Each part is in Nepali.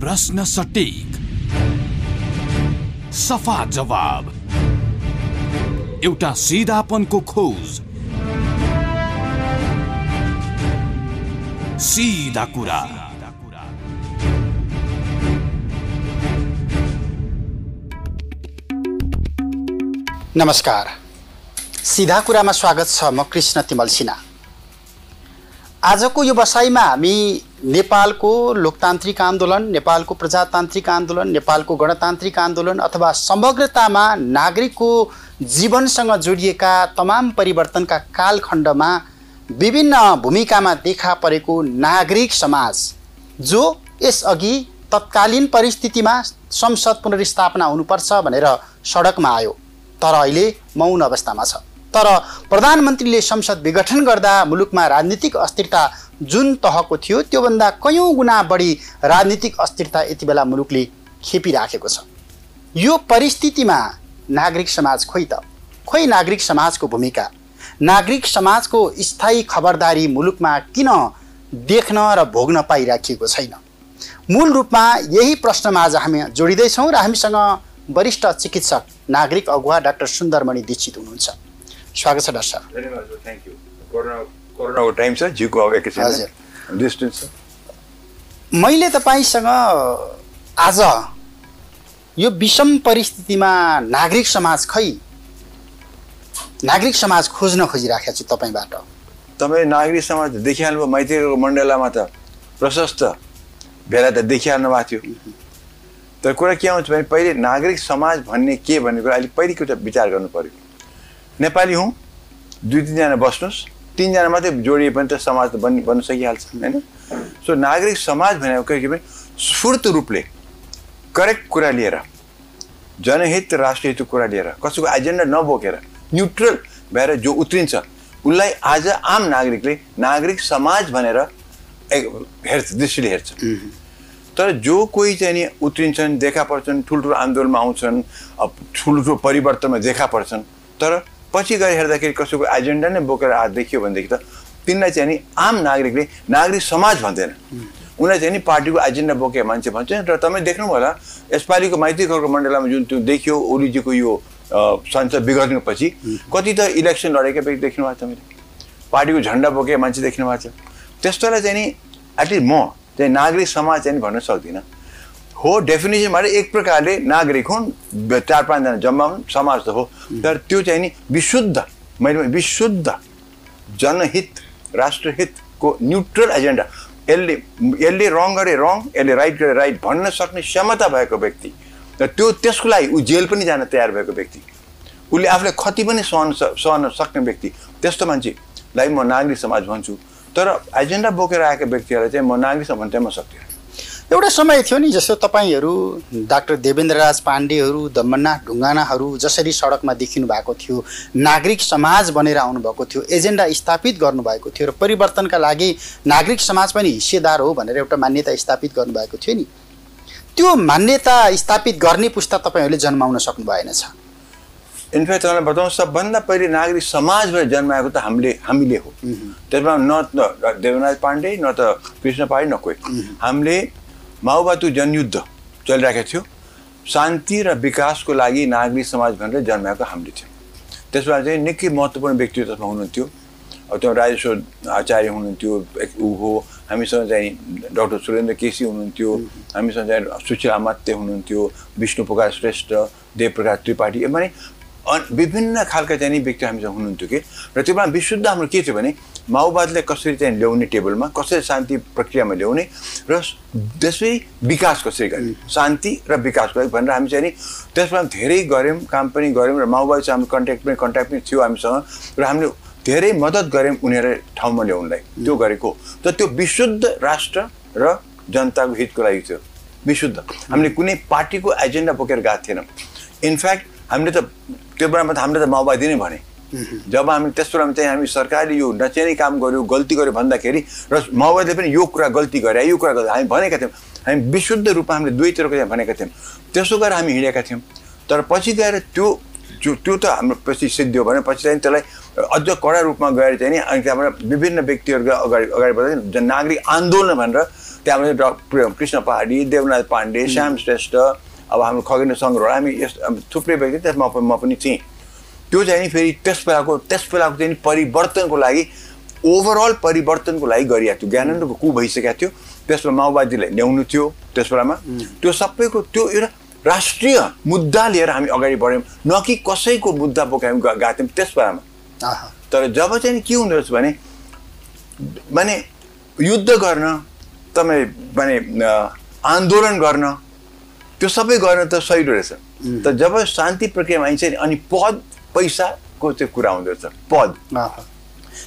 प्रश्न सटिक। सफा जवाब। एउटा सिधापनको खोज। सिधा कुरा। नमस्कार। सिधा कुरामा स्वागत छ म कृष्ण तिमल सिन्हा। आजको यो बसाइमा हामी नेपालको लोकतान्त्रिक आन्दोलन नेपालको प्रजातान्त्रिक आन्दोलन नेपालको गणतान्त्रिक आन्दोलन अथवा समग्रतामा नागरिकको जीवनसँग जोडिएका तमाम परिवर्तनका कालखण्डमा विभिन्न भूमिकामा देखा परेको नागरिक समाज जो यसअघि तत्कालीन परिस्थितिमा संसद पुनर्स्थापना हुनुपर्छ भनेर सडकमा आयो। तर अहिले मौन अवस्थामा छ। तर प्रधानमन्त्रीले संसद विघटन गर्दा मुलुकमा राजनीतिक अस्थिरता जुन तहको थियो त्योभन्दा कयौँ गुणा बढी राजनीतिक अस्थिरता यति बेला मुलुकले खेपिराखेको छ। यो परिस्थितिमा नागरिक समाज खोइ त? खोइ नागरिक समाजको भूमिका? नागरिक समाजको स्थायी खबरदारी मुलुकमा किन देख्न र भोग्न पाइराखिएको छैन? मूल रूपमा यही प्रश्नमा आज हामी जोडिँदैछौँ र हामीसँग वरिष्ठ चिकित्सक नागरिक अगुवा डाक्टर सुन्दरमणि दीक्षित हुनुहुन्छ। स्वागत छ डाक्टर साहब कोरोनाको टाइम छ जिउको अब एकैछिन। डिस्टेन्स छ मैले तपाईँसँग आज यो विषम परिस्थितिमा नागरिक समाज खै नागरिक समाज खोज्न खोजिराखेको छु तपाईँबाट? तपाईँ नागरिक समाज देखिहाल्नुभयो मैत्रीको मण्डलामा त प्रशस्त भेला त देखिहाल्नु भएको थियो। तर कुरा के आउँछ भने पहिले नागरिक समाज भन्ने के भन्ने कुरा अहिले पहिलो एउटा विचार गर्नु पऱ्यो नेपाली हुँ दुई तिनजना बस्नुहोस्। तिनजना मात्रै जोडिए पनि त समाज त बन् बन्न सकिहाल्छ होइन? सो नागरिक समाज भनेको के भने स्फूर्त रूपले करेक्ट कुरा लिएर जनहित राष्ट्रहितको कुरा लिएर कसैको एजेन्डा नबोकेर न्युट्रल भएर जो उत्रिन्छ उसलाई आज आम नागरिकले नागरिक समाज भनेर हेर्छ दृष्टिले हेर्छ। तर जो कोही चाहिँ नि उत्रिन्छन् देखा पर्छन् ठुल्ठुलो आन्दोलनमा आउँछन् ठुल्ठुलो परिवर्तनमा देखा पर्छन् तर पछि गएर हेर्दाखेरि कसैको एजेन्डा नै बोकेर आज देखियो भनेदेखि त तिनलाई चाहिँ नि आम नागरिकले नागरिक समाज भन्दैन। उनलाई चाहिँ नि पार्टीको एजेन्डा बोकेको मान्छे भन्छ। र तपाईँ देख्नुभयो होला यसपालिको माइती खरको मण्डलमा जुन त्यो देखियो ओलीजीको यो संसद बिग्रिनुपछि कति त इलेक्सन लडेका व्यक्ति देख्नु भएको छ मैले पार्टीको झन्डा बोकेको मान्छे देख्नु भएको छ। त्यस्तोलाई चाहिँ नि एटलिस्ट म चाहिँ नागरिक समाज चाहिँ भन्न सक्दिनँ। हो डेफिनेसनबाट एक प्रकारले नागरिक हुन् चार पाँचजना जम्मा हुन् समाज त हो। तर त्यो चाहिँ नि विशुद्ध मैले विशुद्ध जनहित राष्ट्रहितको न्युट्रल एजेन्डा यसले यसले रङ गरे रङ यसले राइट गरे राइट भन्न सक्ने क्षमता भएको व्यक्ति। र त्यो त्यसको लागि ऊ जेल पनि जान तयार भएको व्यक्ति। उसले आफूलाई क्षति पनि सहन सहन सक्ने व्यक्ति। त्यस्तो मान्छेलाई म नागरिक समाज भन्छु। तर एजेन्डा बोकेर आएका व्यक्तिहरूलाई चाहिँ म नागरिक समाज चाहिँ म सक्दिनँ। एउटा समय थियो नि जस्तो तपाईँहरू डाक्टर देवेन्द्र राज पाण्डेहरू दम्मनाथ ढुङ्गानाहरू जसरी सडकमा देखिनु भएको थियो नागरिक समाज बनेर आउनुभएको थियो एजेन्डा स्थापित गर्नुभएको थियो र परिवर्तनका लागि नागरिक समाज पनि हिस्सेदार हो भनेर एउटा मान्यता स्थापित गर्नुभएको थियो नि। त्यो मान्यता स्थापित गर्ने पुस्ता तपाईँहरूले जन्माउन सक्नु भएन छ इनफ्याक्ट तपाईँलाई बताउँ सबभन्दा पहिले नागरिक समाज भएर जन्माएको त हामीले हामीले हो। त्यसमा न त देवनाथ पाण्डे न त कृष्ण पाण्डे न कोही हामीले माओवादी जनयुद्ध चलिरहेको थियो शान्ति र विकासको लागि नागरिक समाज भनेर जन्माएको हामीले थियौँ त्यसमा चाहिँ निकै महत्त्वपूर्ण व्यक्ति त्यसमा हुनुहुन्थ्यो अब त्यो राजेश्वर आचार्य हुनुहुन्थ्यो ऊ हो हामीसँग चाहिँ डक्टर सुरेन्द्र केसी हुनुहुन्थ्यो हामीसँग चाहिँ सुशील आमात्य हुनुहुन्थ्यो विष्णु प्रकाश श्रेष्ठ देवप्रकाश त्रिपाठी माने विभिन्न खालका चाहिँ नि व्यक्ति हामीसँग हुनुहुन्थ्यो कि र त्यो बेला विशुद्ध हाम्रो के थियो भने माओवादीलाई कसरी चाहिँ ल्याउने टेबलमा कसरी शान्ति प्रक्रियामा ल्याउने र त्यसै विकास कसरी गर्ने शान्ति र विकासको लागि भनेर हामी चाहिँ नि त्यसमा धेरै गऱ्यौँ काम पनि गऱ्यौँ र माओवादीसँग हाम्रो कन्ट्याक्ट पनि कन्ट्याक्ट पनि थियो हामीसँग र हामीले धेरै मद्दत गऱ्यौँ उनीहरू ठाउँमा ल्याउनलाई त्यो गरेको। तर त्यो विशुद्ध राष्ट्र र जनताको हितको लागि थियो। विशुद्ध। हामीले कुनै पार्टीको एजेन्डा बोकेर गएको थिएनौँ। इनफ्याक्ट हामीले त त्यो बेलामा त हामीले त माओवादी नै भने। जब हामी त्यस बेलामा चाहिँ हामी सरकारले यो नचाहिने काम गर्यो गल्ती गर्यो भन्दाखेरि र माओवादीले पनि यो कुरा गल्ती गरे यो कुरा गरे हामी भनेका थियौँ। हामी विशुद्ध रूपमा हामीले दुवैतिरको चाहिँ भनेका थियौँ। त्यसो गरेर हामी हिँडेका थियौँ। तर पछि गएर त्यो त्यो त हाम्रो पछि सिद्धियो भने पछि चाहिँ त्यसलाई अझ कडा रूपमा गएर चाहिँ नि अनि त्यहाँबाट विभिन्न व्यक्तिहरूका अगाडि अगाडि जन नागरिक आन्दोलन भनेर त्यहाँबाट कृष्ण पहाडी देवनाथ पाण्डे श्याम श्रेष्ठ अब हाम्रो खगेन्द्र सङ्ग्रह हामी यस थुप्रै व्यक्ति त्यसमा म पनि थिएँ। त्यो चाहिँ नि फेरि त्यस बेलाको त्यस बेलाको चाहिँ परिवर्तनको लागि ओभरअल परिवर्तनको लागि गरिएको थियो। ज्ञानेन्द्रको कु भइसकेको थियो त्यसमा माओवादीलाई ल्याउनु थियो त्यस बेलामा। त्यो सबैको त्यो एउटा राष्ट्रिय मुद्दा लिएर हामी अगाडि बढ्यौँ न कि कसैको मुद्दा बोकायौँ गा- गएको थियौँ त्यस बेलामा। तर जब चाहिँ नि के हुँदो रहेछ भने माने युद्ध गर्न तपाईँ माने आन्दोलन गर्न त्यो सबै गर्न त सही रहेछ। तर जब शान्ति प्रक्रियामा आइन्छ नि अनि पद पैसाको चाहिँ कुरा हुँदो रहेछ। पद।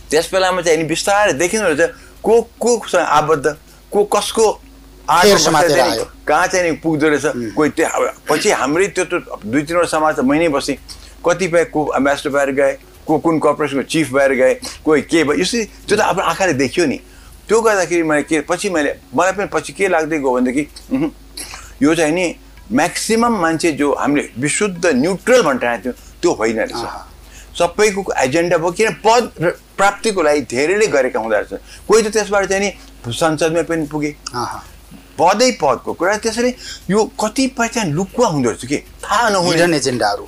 त्यस बेलामा चाहिँ बिस्तारै देखिँदो रहेछ को को सँग आबद्ध को कसको। कहाँ चाहिँ पुग्दो रहेछ कोही त्यो पछि हाम्रै त्यो त्यो दुई तिनवटा समाज त मै नै बसेँ। कतिपय को एम्बेसडर भएर गए को कुन कर्पोरेसनको चिफ भएर गए कोही के भयो यसरी त्यो त आफ्नो आँखाले देखियो नि। त्यो गर्दाखेरि मैले के पछि मैले मलाई पनि पछि के लाग्दै गयो भनेदेखि यो चाहिँ नि म्याक्सिमम् मान्छे जो हामीले विशुद्ध न्युट्रल भनेर आएको थियो त्यो होइन रहेछ। सबैको एजेन्डा भयो किन? पद प्राप्तिको लागि धेरैले गरेका हुँदो रहेछ कोही त त्यसबाट चाहिँ नि संसदमा पनि पुगे। पदै पदको कुरा त्यसरी यो कतिपय चाहिँ लुकुवा हुँदो रहेछ कि? थाहा नहुने। एजेन्डाहरू।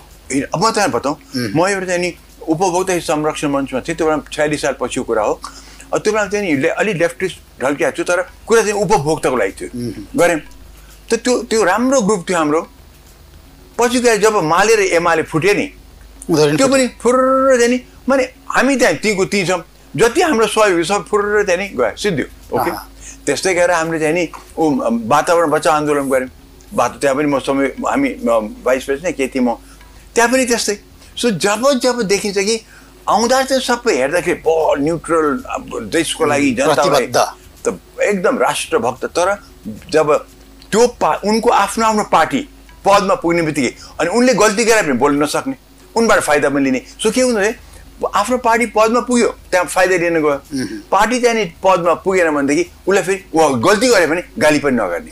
अब म तपाईँलाई बताउँ। म एउटा चाहिँ नि उपभोक्ता संरक्षण मञ्चमा थिएँ। त्यो बेला छयालिस साल पछिको कुरा हो। अब त्यो बेला चाहिँ नि ले- अलिक लेफ्टिस्ट थियो तर कुरा चाहिँ उपभोक्ताको लागि थियो। गऱ्यौँ त त्यो त्यो राम्रो ग्रुप थियो हाम्रो। पछि गएर जब माले र एमाले फुट्यो नि त्यो पनि फुर्र चाहिँ नि माने हामी त्यहाँ तीको ती छौँ। जति हाम्रो सहयोग सब फुर्र चाहिँ नि गयो सिद्धियो ओके। त्यस्तै गरेर हामीले चाहिँ नि ऊ वातावरण बचाउ आन्दोलन गऱ्यौँ। बाटो त्यहाँ पनि म समय हामी भाइस प्रेसिडेन्ट के थिएँ म। त्यहाँ पनि त्यस्तै। सो जब जब देखिन्छ कि आउँदा चाहिँ सबै हेर्दाखेरि ब न्युट्रल देशको लागि प्रतिबद्ध। त एकदम राष्ट्रभक्त। तर जब त्यो पा उनको आफ्नो आफ्नो पार्टी पदमा पुग्ने बित्तिकै। अनि उनले गल्ती गरेर पनि बोल्न नसक्ने। उनबाट फाइदा पनि लिने। सो के रहेछ? आफ्नो पार्टी पदमा पुग्यो त्यहाँ फाइदा लिन गयो। पार्टी नि पदमा पुगेन भनेदेखि उसलाई फेरि गल्ती गरे भने गाली पनि नगर्ने।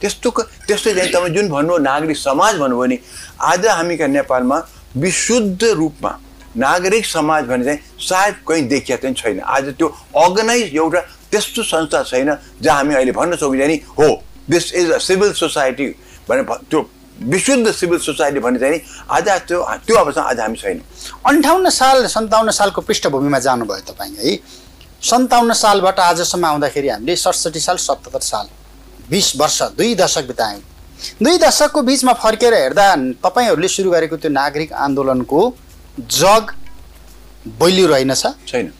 त्यस्तो त्यस्तो चाहिँ तपाईँ जुन भन्नुभयो नागरिक समाज भन्नुभयो नि आज हामीका नेपालमा विशुद्ध रूपमा नागरिक समाज भने चाहिँ सायद कहीँ देखिया चाहिँ छैन। आज त्यो अर्गनाइज एउटा त्यस्तो संस्था छैन जहाँ हामी अहिले भन्न सकिन्छ नि हो। This is a civil society भने त्यो विशुद्ध सिभिल सोसाइटी भन्ने चाहिँ आज त्यो त्यो अवस्थामा आज हामी छैन। अन्ठाउन्न साल सन्ताउन्न सालको पृष्ठभूमिमा जानुभयो तपाईँ है? सन्ताउन्न सालबाट आजसम्म आउँदाखेरि हामीले सडसठी साल सतहत्तर साल बिस वर्ष दुई दशक बितायौँ। दुई दशकको बिचमा फर्केर हेर्दा तपाईँहरूले सुरु गरेको त्यो नागरिक आन्दोलनको जग बलियो रहेनछ छैन।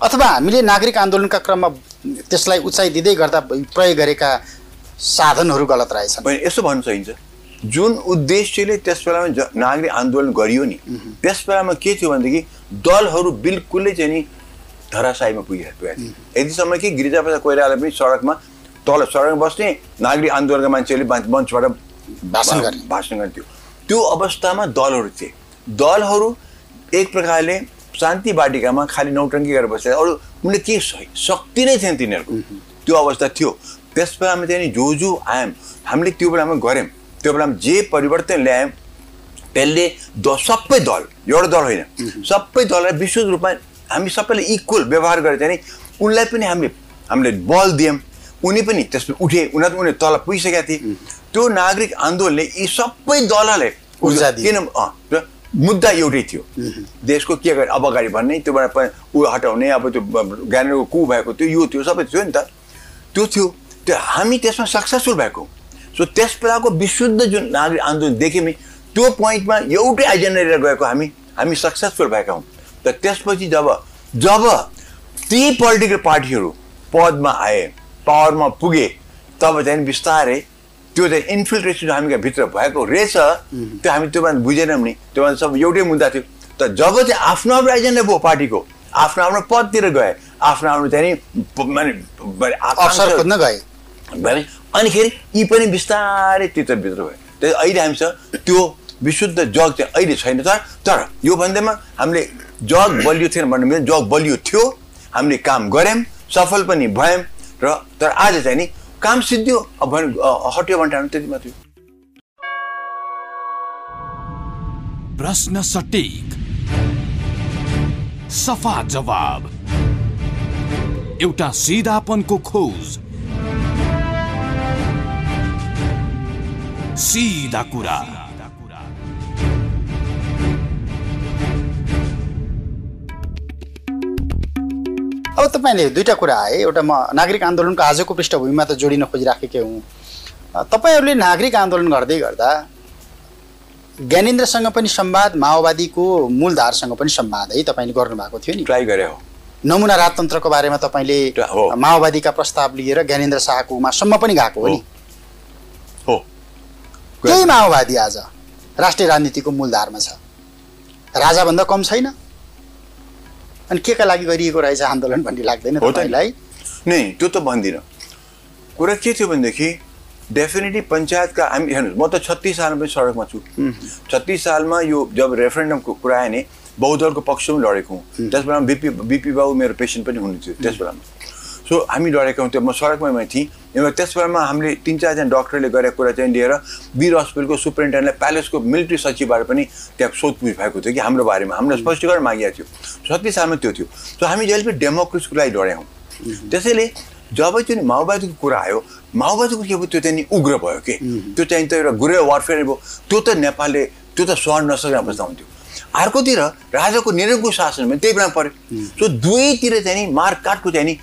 अथवा हामीले नागरिक आन्दोलनका क्रममा त्यसलाई उचाइ दिँदै गर्दा प्रयोग गरेका साधनहरू गलत रहेछन्। यसो भन्न सकिन्छ जुन उद्देश्यले त्यस बेलामा ज नागरिक आन्दोलन गरियो नि त्यस बेलामा के थियो भनेदेखि दलहरू बिल्कुलै चाहिँ नि धराशायीमा पुगिरहेको थियो यतिसम्म कि गिरिजाप्रसाद कोइराला पनि सडकमा तल सडकमा बस्ने नागरिक आन्दोलनका मान्छेहरूले मञ्चबाट भाषण गर्ने। भाषण गर्थ्यो। त्यो अवस्थामा दलहरू थिए। दलहरू एक प्रकारले शान्ति बाटिकामा खालि नौटङ्की गरेर बसेर अरू उनले के शक्ति नै थिएन तिनीहरूको। त्यो अवस्था थियो। त्यस बेलामा चाहिँ नि जो जो आयौँ हामीले त्यो बेलामा गऱ्यौँ। त्यो बेलामा जे परिवर्तन ल्यायौँ त्यसले द सबै दल एउटा दल होइन सबै दललाई विशुद्ध रूपमा हामी सबैले इक्वल व्यवहार गरेर चाहिँ उनलाई पनि हामीले हामीले बल दियौँ। उनी पनि त्यसमा उठे उनीहरू उनीहरू तल पुगिसकेका थिए। त्यो नागरिक आन्दोलनले यी सबै दलहरूले ऊर्जा। किन मुद्दा एउटै थियो। देशको के गर्ने अब अगाडि भन्ने त्योबाट ऊ हटाउने अब त्यो ज्ञानको कु भएको थियो यो थियो सबै थियो नि त। त्यो थियो। त्यो हामी त्यसमा सक्सेसफुल भएको। सो त्यस बेलाको विशुद्ध जुन नागरिक आन्दोलन देख्यौँ नि त्यो पोइन्टमा एउटै एजेन्डा लिएर गएको हामी हामी सक्सेसफुल भएका हौँ। त त्यसपछि जब जब ती पोलिटिकल पार्टीहरू पदमा आए पावरमा पुगे तब चाहिँ बिस्तारै त्यो चाहिँ इन्फिल्ट्रेसन हामीका भित्र भएको रहेछ त्यो हामी त्यो भन्दा बुझेनौँ नि। त्यो भन्दा सब एउटै मुद्दा थियो। त जब चाहिँ आफ्नो आफ्नो एजेन्डा भयो पार्टीको आफ्नो आफ्नो पदतिर गए आफ्नो आफ्नो चाहिँ माने अवसर खोज्न गए। भने अनिखेरि यी पनि बिस्तारै भित्र भयो। त्यही अहिले हामीसँग त्यो विशुद्ध जग चाहिँ अहिले छैन तर तर यो भन्दैमा हामीले जग बलियो थिएन भन्नु मिल्दैन जग बलियो थियो। हामीले काम गऱ्यौँ सफल पनि भयौँ। र तर आज चाहिँ नि काम सिद्धियो। अब हट्यो भने त्यति मात्रै। प्रश्न सटिक। सफा जवाब। एउटा सिधापनको खोज। सिधा कुरा अब तपाईँले दुईवटा कुरा आए एउटा म नागरिक आन्दोलनको आजको पृष्ठभूमिमा त जोडिन खोजिराखेकै हुँ। तपाईँहरूले नागरिक आन्दोलन गर्दै गर्दा ज्ञानेन्द्रसँग पनि संवाद माओवादीको मूलधारसँग पनि संवाद है तपाईँले गर्नुभएको थियो नि। ट्राई गरे हो। नमुना राजतन्त्रको बारेमा तपाईँले हो। माओवादीका प्रस्ताव लिएर ज्ञानेन्द्र शाहकोमा सम्म पनि गएको हो नि। त्यही माओवादी आज राष्ट्रिय राजनीतिको मूलधारमा छ। राजाभन्दा कम छैन। अनि के का लागि गरिएको रहेछ आन्दोलन भन्ने लाग्दैन नि। तपाईँलाई? नै त्यो त भन्दिनँ। कुरा के थियो भनेदेखि डेफिनेटली पञ्चायतका हामी हेर्नुहोस् म त छत्तिस सालमा पनि सडकमा छु। छत्तिस सालमा यो जब रेफरेन्डमको कुरा आयो नि बहुदलको पक्षमा पनि लडेको हुँ। त्यस बेलामा बिपी बिपी बाबु मेरो पेसेन्ट पनि हुनुहुन्थ्यो त्यस बेलामा। सो हामी लडेका हुन्थ्यो म सडकमै थिएँ। त्यस बेलामा हामीले तिन चारजना डक्टरले गरेको कुरा चाहिँ लिएर वीर हस्पिटलको सुपरिन्टेन्डेन्टलाई प्यालेसको मिलिट्री सचिवबाट पनि त्यहाँ सोधपुछ भएको थियो कि हाम्रो बारेमा। हाम्रो स्पष्टीकरण मागिएको थियो। छत्तिस सालमा त्यो थियो। सो हामी जहिले पनि डेमोक्रेसीको लागि लड्यौँ त्यसैले जब चाहिँ माओवादीको कुरा आयो माओवादीको के भयो? त्यो चाहिँ नि उग्र भयो कि? त्यो चाहिँ त एउटा गुरे वारफेयर भयो। त्यो त नेपालले त्यो त सहन नसक्ने अवस्था हुन्थ्यो। अर्कोतिर राजाको निरङ्कुश शासन पनि त्यही बेलामा पऱ्यो। सो दुवैतिर चाहिँ नि मारकाटको चाहिँ नि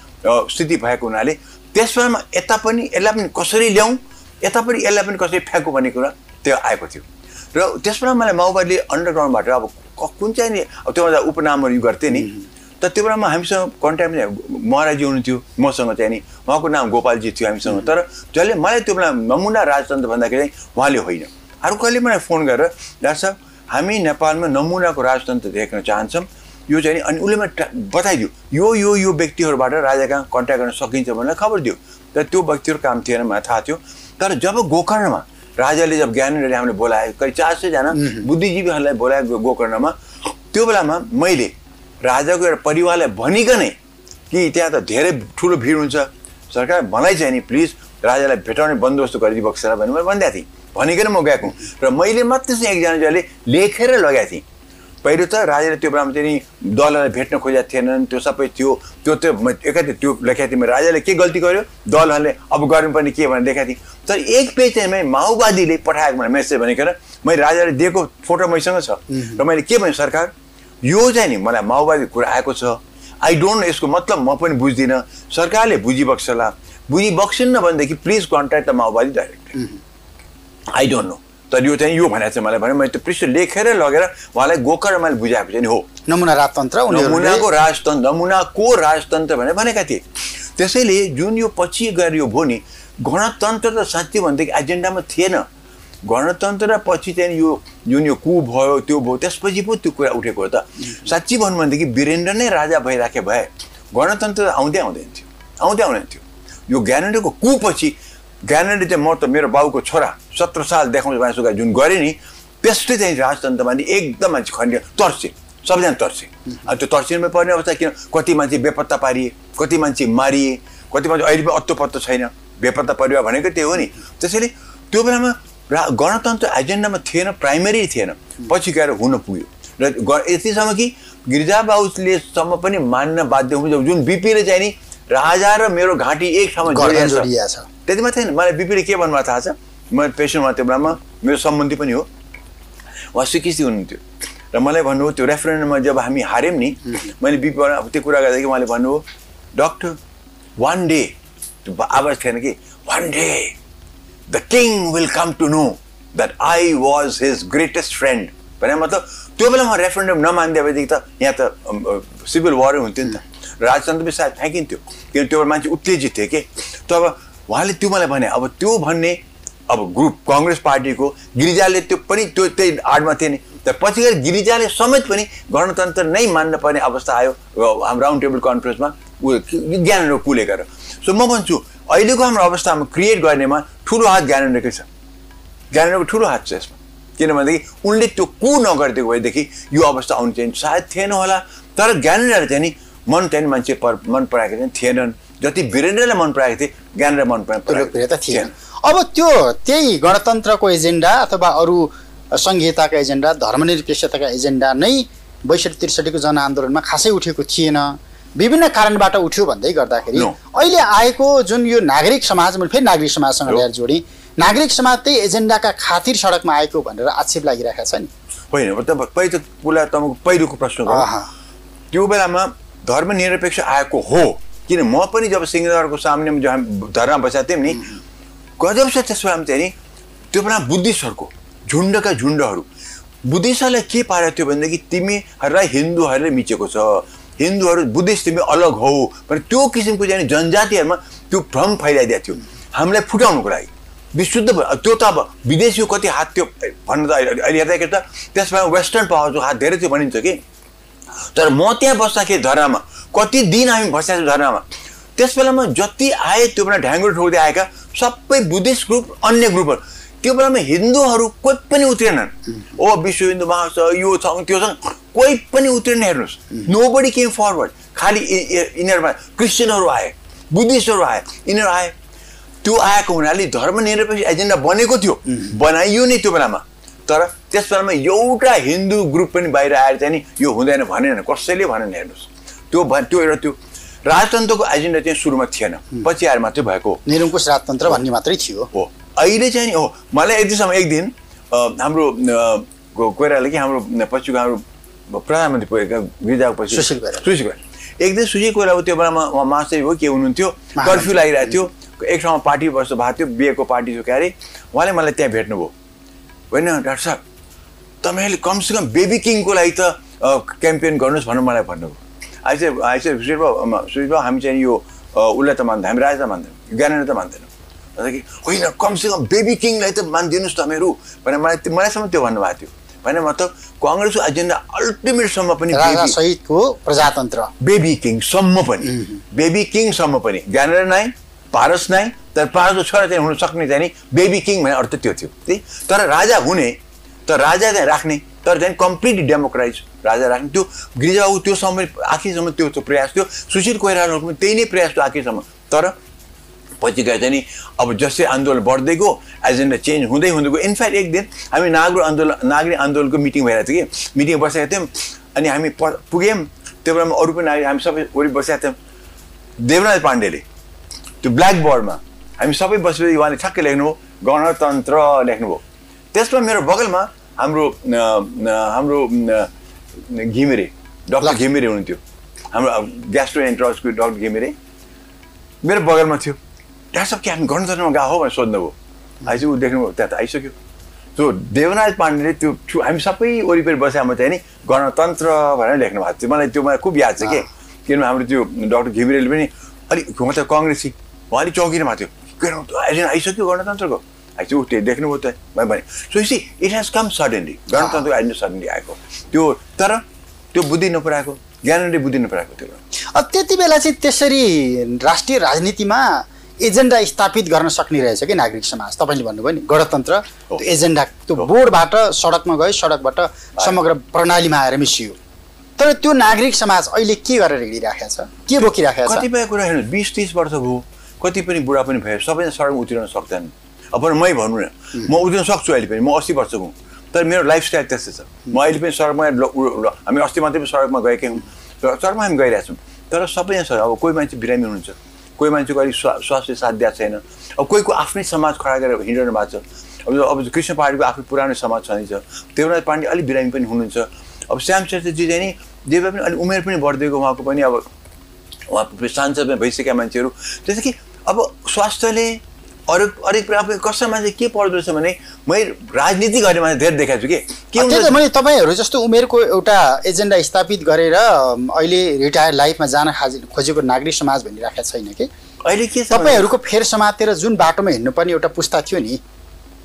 स्थिति भएको हुनाले त्यस बेलामा यता पनि यसलाई पनि कसरी ल्याउँ यता पनि यसलाई पनि कसरी फ्याँकौँ भन्ने कुरा त्यो आएको थियो। र त्यस बेला मलाई माओवादीले अन्डरग्राउन्डबाट अब कुन चाहिँ नि अब त्योभन्दा उपनामहरू यो गर्थेँ नि त त्यो बेलामा हामीसँग कन्ट्याक्ट महाराजी हुनुहुन्थ्यो मसँग चाहिँ नि उहाँको नाम गोपालजी थियो हामीसँग। तर जसले मलाई त्यो बेला नमुना राजतन्त्र भन्दाखेरि चाहिँ उहाँले होइन। अर्कोले मलाई फोन गरेर डाक्टर साहब हामी नेपालमा नमुनाको राजतन्त्र देख्न चाहन्छौँ यो चाहिँ नि अनि उसले मलाई बताइदियो। यो यो यो व्यक्तिहरूबाट राजा कहाँ कन्ट्याक्ट गर्न सकिन्छ भनेर खबर दियो। तर त्यो व्यक्तिहरू काम थिएन मलाई थाहा थियो। तर जब गोकर्णमा राजाले जब ज्ञानेन्द्रले हामीले बोलायो करिब चार सयजना बुद्धिजीवीहरूलाई बोलायो गोकर्णमा त्यो बेलामा मैले राजाको एउटा परिवारलाई भनिकनै कि त्यहाँ त धेरै ठुलो भिड हुन्छ। सरकार मलाई चाहिँ नि प्लिज राजालाई भेटाउने बन्दोबस्त गरिदिनु बक्सेर भनेर मैले भनिदिएको थिएँ। भनिकन म गएको। र मैले मात्रै चाहिँ एकजना जसले लेखेर लगाएको थिएँ। पहिलो त राजाले त्यो बेलामा चाहिँ नि दललाई भेट्न खोजेका थिएनन् त्यो सबै थियो। त्यो त्यो एकातिर त्यो लेखेको थिएँ। राजाले के गल्ती गर्यो? दलहरूले अब गर्नुपर्ने के भनेर देखाएको थिएँ। तर एक पेज चाहिँ मैले माओवादीले पठाएको मलाई मेसेज भनेकन मैले राजाले दिएको फोटो मैसँग छ। र मैले के भने सरकार? यो चाहिँ नि मलाई माओवादीको कुरा आएको छ। आई डोन्ट नो यसको मतलब म पनि बुझ्दिनँ। सरकारले बुझिबक्सला बुझिबक्सिन्न भनेदेखि please contact the Maobadi direct I don't know तर यो चाहिँ यो भनेको चाहिँ मलाई भने मैले त्यो पृष्ठ लेखेर लगेर उहाँलाई गोकर मैले बुझाएको चाहिँ नि हो। नमुना राजतन्त्र नमुनाको राजतन्त्र नमुनाको राजतन्त्र भनेर भनेका थिए। त्यसैले जुन यो पछि गएर यो भयो नि गणतन्त्र त साँच्चै भनेदेखि एजेन्डामा थिएन। गणतन्त्र पछि चाहिँ यो जुन यो कु भयो त्यो भयो त्यसपछि पो त्यो कुरा उठेको हो त। साँच्ची भन्नु भनेदेखि वीरेन्द्र नै राजा भइराखे भए गणतन्त्र आउँदै आउँदैन थियो। आउँदै आउँदैन थियो। यो ज्ञानेन्द्रको कु पछि ज्ञानेन्द्र चाहिँ म त मेरो बाउको छोरा सत्र साल देखाउँछ मासुका जुन गरेँ नि त्यसले चाहिँ राजतन्त्रमा नि एकदम मान्छे खन्ने तर्से सबैजना तर्से अब त्यो तर्सिनुमा पर्ने अवस्था किन? कति मान्छे बेपत्ता पारिए कति मान्छे मारिए कति मान्छे अहिले पनि अत्तो पत्तो छैन बेपत्ता परिवार भनेको त्यही हो नि। त्यसैले त्यो बेलामा रा गणतन्त्र एजेन्डामा थिएन प्राइमेरी थिएन। पछि गएर हुन पुग्यो। र यतिसम्म कि गिरिजा बाबुलेसम्म पनि मान्न बाध्य हुन्छ जुन बिपीले चाहिँ नि राजा र मेरो घाँटी एक ठाउँमा छ। जोडिया छ। त्यति मात्रै होइन मलाई बिपीले के भन्नुभएको थाहा छ? म पेसेन्टमा त्यो बेलामा मेरो सम्बन्धी पनि हो। उहाँ सिकिस्ती हुनुहुन्थ्यो। र मलाई भन्नुभयो त्यो रेफरेन्डममा जब हामी हार्यौँ नि मैले बिपीबाट अब त्यो कुरा गर्दाखेरि उहाँले भन्नुभयो डक्टर वान डे त्यो आवाज थिएन कि one day the king will come to know that I was his greatest friend भने मतलब त्यो बेलामा रेफरेन्डम नमानिदिए भएदेखि त यहाँ त सिभिल वारै हुन्थ्यो नि त। पनि सायद फ्याँकिन्थ्यो किन त्यो मान्छे उत्तेजित थियो कि? त अब उहाँले त्यो मलाई भने अब त्यो भन्ने अब ग्रुप कङ्ग्रेस पार्टीको गिरिजाले त्यो पनि त्यो त्यही आडमा थिए नि तर पछि गएर गिरिजाले समेत पनि गणतन्त्र नै मान्न पर्ने अवस्था आयो हाम्रो राउन्ड टेबल कन्फरेन्समा ज्ञानेन्द्र कुलेकर सो म भन्छु अहिलेको हाम्रो अवस्थामा क्रिएट गर्नेमा ठुलो हात ज्ञानेन्द्रकै छ। ज्ञानेन्द्रको ठुलो हात छ यसमा। किनभनेदेखि उनले त्यो कु नगरिदिएको भएदेखि यो अवस्था आउनु चाहिँ सायद थिएन होला। तर ज्ञानेन्द्रले चाहिँ नि मन नि मान्छे पर मन पराएको चाहिँ थिएनन्। जति वीरेन्द्रलाई मन पराएको थिए ज्ञानेन्द्र मन त्यो पराएको लोकप्रियता थिएन। अब त्यो त्यही गणतन्त्रको एजेन्डा अथवा अरू संहिताका एजेन्डा धर्मनिरपेक्षताका एजेन्डा नै बैसठी त्रिसठीको जनआन्दोलनमा खासै उठेको थिएन। विभिन्न कारणबाट उठ्यो भन्दै गर्दाखेरि. अहिले आएको जुन यो नागरिक समाज मैले फेरि नागरिक समाजसँग. ल्याएर जोडेँ। नागरिक समाज त्यही एजेन्डाका खातिर सडकमा आएको भनेर आक्षेप लागिरहेको छ नि होइन पहिलो पहिलोको प्रश्न। त्यो बेलामा धर्मनिरपेक्ष आएको हो। किन म पनि जब सिंहदरबारको सामने जो हामी धर्ना बसेका थियौँ नि गजब छ त्यस बेलामा चाहिँ नि त्यो बेला बुद्धिस्टहरूको झुन्डका झुन्डहरू। बुद्धिस्टहरूलाई के पारेको थियो भनेदेखि तिमीहरूलाई हिन्दूहरूले मिचेको छ। हिन्दूहरू बुद्धिस्ट तिमी अलग हौ। भने त्यो किसिमको चाहिँ जनजातिहरूमा त्यो भ्रम फैलाइदिएको थियो। हामीलाई फुटाउनुको लागि। विशुद्ध। त्यो त अब विदेशीको कति हात थियो भन्नु त अहिले हेर्दाखेरि त त्यसमा वेस्टर्न पावरको हात धेरै थियो भनिन्छ कि। तर म त्यहाँ बस्दाखेरि धर्नामा कति दिन हामी बसेका छौँ धर्नामा त्यस बेलामा जति आए त्यो बेला ढ्याङ्गो ठोक्दै आएका सबै बुद्धिस्ट ग्रुप अन्य ग्रुपहरू त्यो बेलामा हिन्दूहरू कोही पनि उत्रेनन् ओ विश्व हिन्दू महासभा यो छ त्यो छ कोही पनि उत्रेन हेर्नुहोस्। नो बडी केम फरवर्ड खालि यिनीहरूमा क्रिस्चियनहरू आए बुद्धिस्टहरू आए यिनीहरू आए। त्यो आएको हुनाले धर्मनिरपेक्ष एजेन्डा बनेको थियो। बनाइयो नै त्यो बेलामा। तर त्यस बेलामा एउटा हिन्दू ग्रुप पनि बाहिर आएर चाहिँ नि यो हुँदैन भनेन। कसैले भनेन हेर्नुहोस्। त्यो भन् त्यो एउटा त्यो राजतन्त्रको एजेन्डा चाहिँ सुरुमा थिएन। पछि आएर मात्रै भएको। हो। निरङ्कुश राजतन्त्र भन्ने मात्रै थियो। हो। अहिले चाहिँ नि हो मलाई एक दिनसम्म एक दिन हाम्रो कोइराला कि हाम्रो पछिको हाम्रो प्रधानमन्त्री पुगेका गिरिजाको पछि सुशील कोइराला। एक दिन सुशील कोइराला त्यो बेलामा उहाँ महाशय हो के हुनुहुन्थ्यो। कर्फ्यू लागिरहेको थियो। एक ठाउँमा पार्टी बस्नु भएको थियो बिहेको पार्टी थियो क्यारे उहाँले मलाई त्यहाँ भेट्नुभयो। होइन डाक्टर साहब? तपाईँले कमसेकम बेबी किङको लागि त क्याम्पेन गर्नुहोस् भनेर मलाई भन्नुभयो। अहिले चाहिँ अहिले चाहिँ हामी चाहिँ यो उसलाई त मान्दैन हामी राजा त मान्दैनौँ ज्ञानेन्द्र त मान्दैनौँ। भन्दाखेरि होइन कमसेकम बेबी किङलाई त मानिदिनुहोस् तपाईँहरू भनेर मलाई मलाईसम्म त्यो भन्नुभएको थियो। भने मतलब कङ्ग्रेसको एजेन्डा अल्टिमेटसम्म पनि सहितको प्रजातन्त्र। बेबी किङसम्म पनि बेबी किङसम्म पनि ज्ञानेन्द्र नाइ पारस नाइ तर पारसको छोरा चाहिँ हुन सक्ने चाहिँ नि बेबी किङ भन्ने अर्थ त्यो थियो। त्यही? तर राजा हुने तर राजा चाहिँ राख्ने तर चाहिँ कम्प्लिटली डेमोक्राइज राजा राख्ने। त्यो गिरिजाबाबु त्यो समय आखिरसम्म त्यो प्रयास थियो। सुशील कोइरालाहरूको पनि त्यही नै प्रयास थियो आखिरसम्म। तर पछि गएर चाहिँ नि अब जसै आन्दोलन बढ्दै गयो एजेन्डा चेन्ज हुँदै हुँदै गयो। इनफ्याक्ट एक दिन हामी नागरिक आन्दोलन नागरिक आन्दोलनको मिटिङ भइरहेको थियो कि? मिटिङ बसेका थियौँ अनि हामी प पुग्यौँ। त्यो बेलामा अरू पनि नागरिक हामी सबै वरि बसेका थियौँ। देवराज पाण्डेले त्यो ब्ल्याक बोर्डमा हामी सबै बसेपछि उहाँले ठ्याक्कै लेख्नुभयो गणतन्त्र लेख्नुभयो त्यसमा मेरो बगलमा हाम्रो हाम्रो घिमिरे डक्टर घिमिरे हुनुहुन्थ्यो। हाम्रो ग्यास्ट्रो एन्ट्रसको डक्टर घिमिरे। मेरो बगलमा थियो। डाक्टर साहब के हामी गणतन्त्रमा गएको हो भनेर सोध्नुभयो। आइसक्यो ऊ देख्नुभयो त्यहाँ त आइसक्यो। त्यो देवनाथ पाण्डेले त्यो हामी सबै वरिपरि बसेमा चाहिँ नि गणतन्त्र भनेर लेख्नु भएको थियो। मलाई त्यो मलाई खुब याद छ कि? किनभने हाम्रो त्यो डक्टर घिमिरेले पनि अलिक म त कङ्ग्रेसी उहाँ अलिक चौकिनु भएको थियो किन आइसक्यो गणतन्त्रको आइसक्यो त्यो देख्नुभयो त भने so see it has come suddenly गणतन्त्रको एजेन्डा सडनली आएको त्यो तर त्यो बुद्धि नपुऱ्याएको ज्ञानले बुद्धि नपुऱ्याएको त्यो अब त्यति बेला चाहिँ त्यसरी राष्ट्रिय राजनीतिमा एजेन्डा स्थापित गर्न सक्ने रहेछ कि नागरिक समाज तपाईँले भन्नुभयो नि गणतन्त्र। त्यो एजेन्डा त्यो। बोर्डबाट सडकमा गयो सडकबाट समग्र प्रणालीमा आएर मिसियो तर त्यो नागरिक समाज अहिले के गरेर हिँडिराखेको छ के बोकिराखेको छ कतिपय कुरा हेर्नु बिस तिस वर्ष भयो कति पनि बुढा पनि भयो सबैजना सडकमा उत्रिन सक्दैन। अब मै भनौँ न म उत्रिन सक्छु अहिले पनि म अस्सी वर्षको हुँ। तर मेरो लाइफस्टाइल त्यस्तै छ। म अहिले पनि सडकमा हामी अस्ति मात्रै पनि सडकमा गएकै हौँ। र सडकमा हामी गइरहेछौँ तर सबैजना सडक अब कोही मान्छे बिरामी हुनुहुन्छ। कोही मान्छेको अलिक स्वा स्वास्थ्य साथ दिएको छैन। अब कोहीको आफ्नै समाज खडा गरेर हिँडिरहनु भएको छ। अब अब कृष्ण पाहाडको आफ्नो पुरानो समाज छँदैछ देवनाथ पाण्डे अलिक बिरामी पनि हुनुहुन्छ। अब श्याम श्रेष्ठजी चाहिँ नि जे भए पनि अलिक उमेर पनि बढ्दै गयो उहाँको पनि अब उहाँ सांसदमा भइसकेका मान्छेहरू। जस्तै कि अब स्वास्थ्यले अरू अरू कुरा अब कसै मान्छे के पर्दो रहेछ भने मैले राजनीति गर्ने मान्छे धेरै देखाएको छु कि? के हुन्छ मैले तपाईँहरू जस्तो उमेरको एउटा एजेन्डा स्थापित गरेर अहिले रिटायर्ड लाइफमा जान खाज खोजेको नागरिक समाज भनिराखेको छैन कि? अहिले के तपाईँहरूको फेर समातेर जुन बाटोमा हिँड्नुपर्ने एउटा पुस्ता थियो नि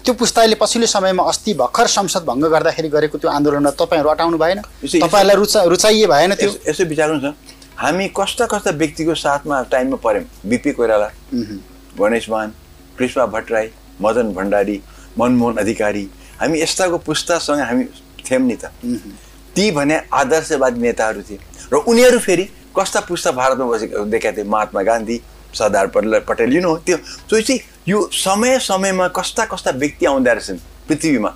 त्यो पुस्ताले पछिल्लो समयमा अस्ति भर्खर संसद भङ्ग गर्दाखेरि गरेको त्यो आन्दोलनमा तपाईँहरू अटाउनु भएन? तपाईँहरूलाई रुचा रुचाइए भएन त्यो? यस- विचार गर्नु छ हामी कस्ता कस्ता व्यक्तिको साथमा टाइममा पऱ्यौँ बिपी कोइराला गणेश मान कृष्ण भट्टराई मदन भण्डारी मनमोहन अधिकारी हामी यस्ताको पुस्तासँग हामी थियौँ नि त। ती भने आदर्शवादी नेताहरू थिए। र उनीहरू फेरि कस्ता पुस्ता भारतमा बसेको देखाएको थिए। महात्मा गान्धी सरदार पटेल पटेल यु नो त्यो त्यो चाहिँ यो समय समयमा कस्ता कस्ता व्यक्ति आउँदो रहेछन् पृथ्वीमा।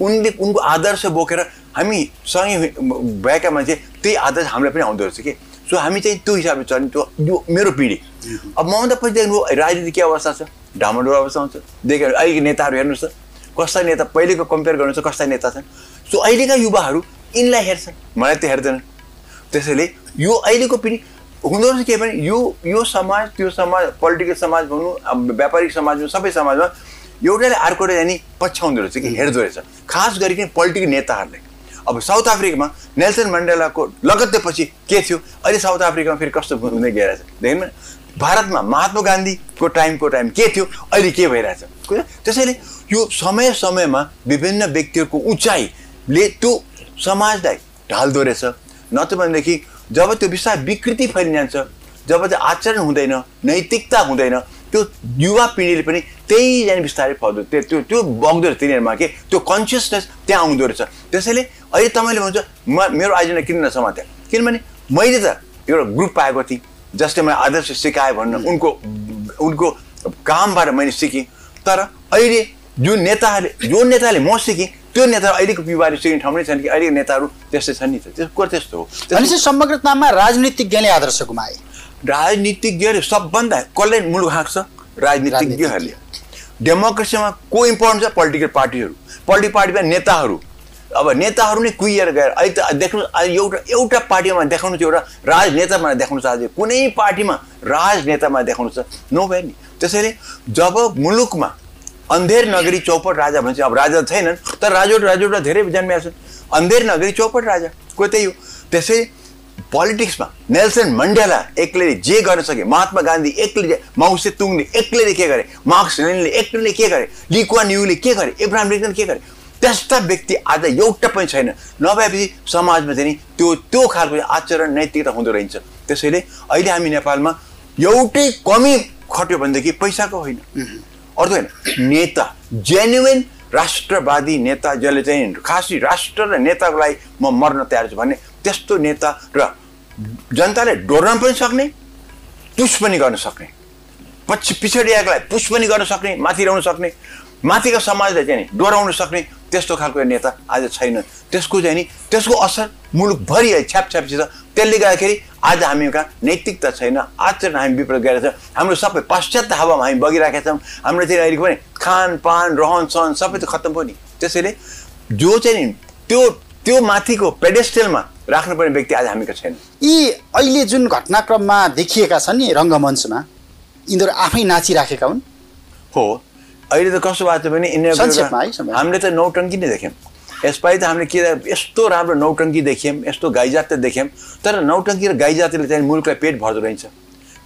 उनले उनको आदर्श बोकेर हामी सँगै भएका मान्छे त्यही आदर्श हामीलाई पनि आउँदो रहेछ कि? सो हामी चाहिँ त्यो हिसाबले चल्ने त्यो यो मेरो पिँढी। अब ममता पछि देख्नु राजनीति के अवस्था छ? ढामडो अवस्था हुन्छ। देख्यो अहिलेको नेताहरू हेर्नुहोस् त। कस्ता नेता पहिलेको कम्पेयर गर्नुहोस् कस्ता नेता छन्। सो अहिलेका युवाहरू यिनलाई हेर्छन्। मलाई त हेर्दैनन् त्यसैले यो अहिलेको पिँढी हुँदो रहेछ के भने यो यो समाज त्यो समाज पोलिटिकल समाज भनौँ अब व्यापारिक समाजमा सबै समाजमा एउटाले अर्कोले जाने पछ्याउँदो रहेछ कि हेर्दो रहेछ। खास गरिकन पोलिटिकल नेताहरूले। अब साउथ अफ्रिकामा नेल्सन मण्डेलाको लगत्तै पछि के थियो? अहिले साउथ अफ्रिकामा फेरि कस्तो हुँदै गइरहेछ? भारतमा महात्मा गान्धीको टाइमको टाइम के थियो? अहिले के भइरहेछ? त्यसैले यो समय समयमा विभिन्न व्यक्तिहरूको उचाइले त्यो समाजलाई ढाल्दो रहेछ नत्र भनेदेखि जब त्यो विषय विकृति फैलिजान्छ जब चाहिँ आचरण हुँदैन नैतिकता हुँदैन त्यो युवा पिँढीले पनि त्यही जाने बिस्तारै फल्दो त्यो त्यो त्यो बग्दो रहेछ तिनीहरूमा के त्यो कन्सियसनेस त्यहाँ आउँदो रहेछ। त्यसैले अहिले तपाईँले भन्छ म मेरो एजेन्डा किन नसमात्यो? किनभने मैले त एउटा ग्रुप पाएको थिएँ जसले मलाई आदर्श सिकायो भन्न उनको उनको कामबाट मैले सिकेँ। तर अहिले जुन नेताहरूले जुन नेताले म सिकेँ त्यो नेता अहिलेको युवाले सिक्ने ठाउँ नै छन् कि अहिलेको नेताहरू त्यस्तै छन् नि त। त्यो कुरो त्यस्तो हो? समग्रतामा राजनीतिज्ञले आदर्श गुमाए। राजनीतिज्ञहरू सबभन्दा कसले मुलुक हाँक्छ? राजनीतिज्ञहरूले। डेमोक्रेसीमा को इम्पोर्टेन्ट छ? पोलिटिकल पार्टीहरू। पोलिटिकल पार्टीमा नेताहरू। अब नेताहरू नै कुहिएर गएर अहिले त देख्नु एउटा एउटा पार्टीमा देखाउनु छ एउटा राजनेतामा देखाउनु छ आज कुनै पार्टीमा राजनेतामा देखाउनु छ। नो भयो नि त्यसैले जब मुलुकमा अन्धेर नगरी चौपट राजा भन्छ अब राजा छैनन् तर राजोट राजोटा धेरै जन्मिया छन्। अन्धेर नगरी चौपट राजा को त्यही हो? त्यसै पोलिटिक्समा नेल्सन मण्डेला एक्लैले जे गर्न सके महात्मा गान्धी एक्लै माउसे तुङले एक्लैले के गरे मार्क्स लेनले एक्लैले के गरे लिक्वा न्युले के गरे इब्राहिम लिङ्कन के गरे त्यस्ता व्यक्ति आज एउटा पनि छैन। नभएपछि समाजमा चाहिँ त्यो त्यो खालको आचरण नैतिकता हुँदो रहेछ। त्यसैले अहिले हामी नेपालमा एउटै कमी खट्यो भनेदेखि पैसाको होइन। अर्थ होइन नेता जेन्युन राष्ट्रवादी नेता जसले चाहिँ खासै राष्ट्र र नेताको लागि म मर्न तयार छु भन्ने त्यस्तो नेता र जनताले डोर्न पनि सक्ने पुस पनि गर्न सक्ने पछि पिछडिआएकोलाई पुस पनि गर्न सक्ने माथि ल्याउन सक्ने माथिका समाजलाई चाहिँ नि डोराउन सक्ने त्यस्तो खालको नेता आज छैन। त्यसको चाहिँ नि त्यसको असर मुलुकभरि छ त्यसले गर्दाखेरि आज हामी कहाँ नैतिकता छैन आचरण हामी विपरीत गरेर छ। हाम्रो सबै पाश्चात्य हावामा हामी बगिरहेका छौँ। हाम्रो चाहिँ अहिले पनि खानपान रहन सहन सबै त खत्तम भयो नि। त्यसैले जो चाहिँ नि त्यो त्यो माथिको पेडेस्टेलमा राख्नुपर्ने व्यक्ति आज हामीका छैन। यी अहिले जुन घटनाक्रममा देखिएका छन् नि रङ्गमञ्चमा यिनीहरू आफै नाचिराखेका हुन्? हो। अहिले त कस्तो भएको छ भने। यिनीहरू हामीले त नौटङ्की नै देख्यौँ। यसपालि त हामीले के यस्तो राम्रो नौटङ्की देख्यौँ यस्तो गाईजात त देख्यौँ तर नौटङ्की र गाईजातिले चाहिँ मुलुकलाई पेट भर्दो रहेछ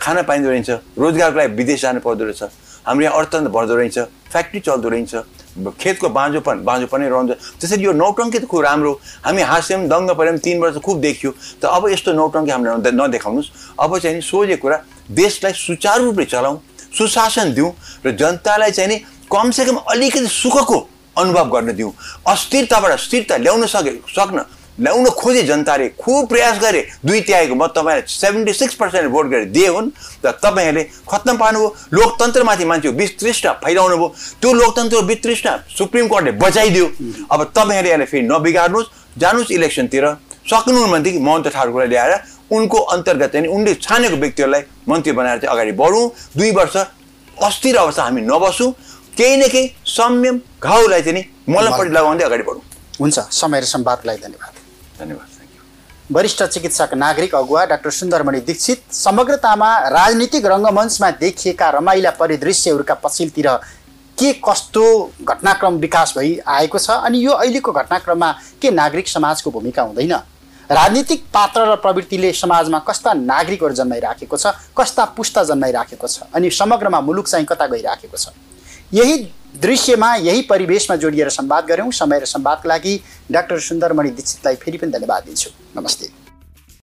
खाना पाइँदो रहेछ रोजगारको लागि विदेश जानु पर्दो रहेछ हाम्रो यहाँ अर्थतन्त्र भर्दो रहेछ फ्याक्ट्री चल्दो रहेछ खेतको बाँझोपन बाँझोपनै रहन्छ त्यसरी यो नौटङ्की त खुब राम्रो हामी हाँस्यौँ दङ्ग पऱ्यौँ तिन वर्ष खुब देखियो। त अब यस्तो नौटङ्की हामीले नदे- नदेखाउनुहोस्। अब चाहिँ नि सोझे कुरा देशलाई सुचारू रूपले चलाउँ सुशासन दिउँ र जनतालाई चाहिँ नि कमसेकम अलिकति सुखको अनुभव गर्न दिउँ। अस्थिरताबाट स्थिरता ल्याउन सके सक्न ल्याउन खोजे जनताले खुब प्रयास गरे दुई त्यागेको म तपाईँलाई सेभेन्टी सिक्स पर्सेन्ट भोट गरेर दिए हुन् र तपाईँहरूले खत्तम पार्नुभयो। लोकतन्त्रमाथि मान्छे वितृष्णा फैलाउनु भयो त्यो लोकतन्त्र वितृष्णा सुप्रिम कोर्टले बचाइदियो। अब तपाईँहरूले यसलाई फेरि नबिगार्नुहोस्। जानुहोस् इलेक्सनतिर। सक्नु भनेदेखि महन्त ठाकुरलाई ल्याएर उनको अन्तर्गत चाहिँ उनले छानेको व्यक्तिहरूलाई मन्त्री बनाएर चाहिँ अगाडि बढौँ। दुई वर्ष अस्थिर अवस्था हामी नबसौँ। केही न केही संयम घाउलाई चाहिँ नि। मलमपट्टि लगाउँदै अगाडि बढौँ। हुन्छ। समय र सम्वादलाई धन्यवाद। धन्यवाद वरिष्ठ चिकित्सक नागरिक अगुवा डाक्टर सुन्दरमणि दीक्षित समग्रतामा राजनीतिक रङ्गमञ्चमा देखिएका रमाइला परिदृश्यहरूका पछिल्तिर के कस्तो घटनाक्रम विकास भइ आएको छ अनि यो अहिलेको घटनाक्रममा के नागरिक समाजको भूमिका हुँदैन? राजनीतिक पात्र र प्रवृत्तिले समाजमा कस्ता नागरिकहरू जन्माइराखेको छ कस्ता पुस्ता जन्माइराखेको छ अनि समग्रमा मुलुक चाहिँ कता गइराखेको छ? यही दृश्यमा यही परिवेशमा जोडिएर संवाद गऱ्यौँ। समय र संवादका लागि डाक्टर सुन्दरमणि दीक्षितलाई फेरि पनि धन्यवाद दिन्छु। नमस्ते।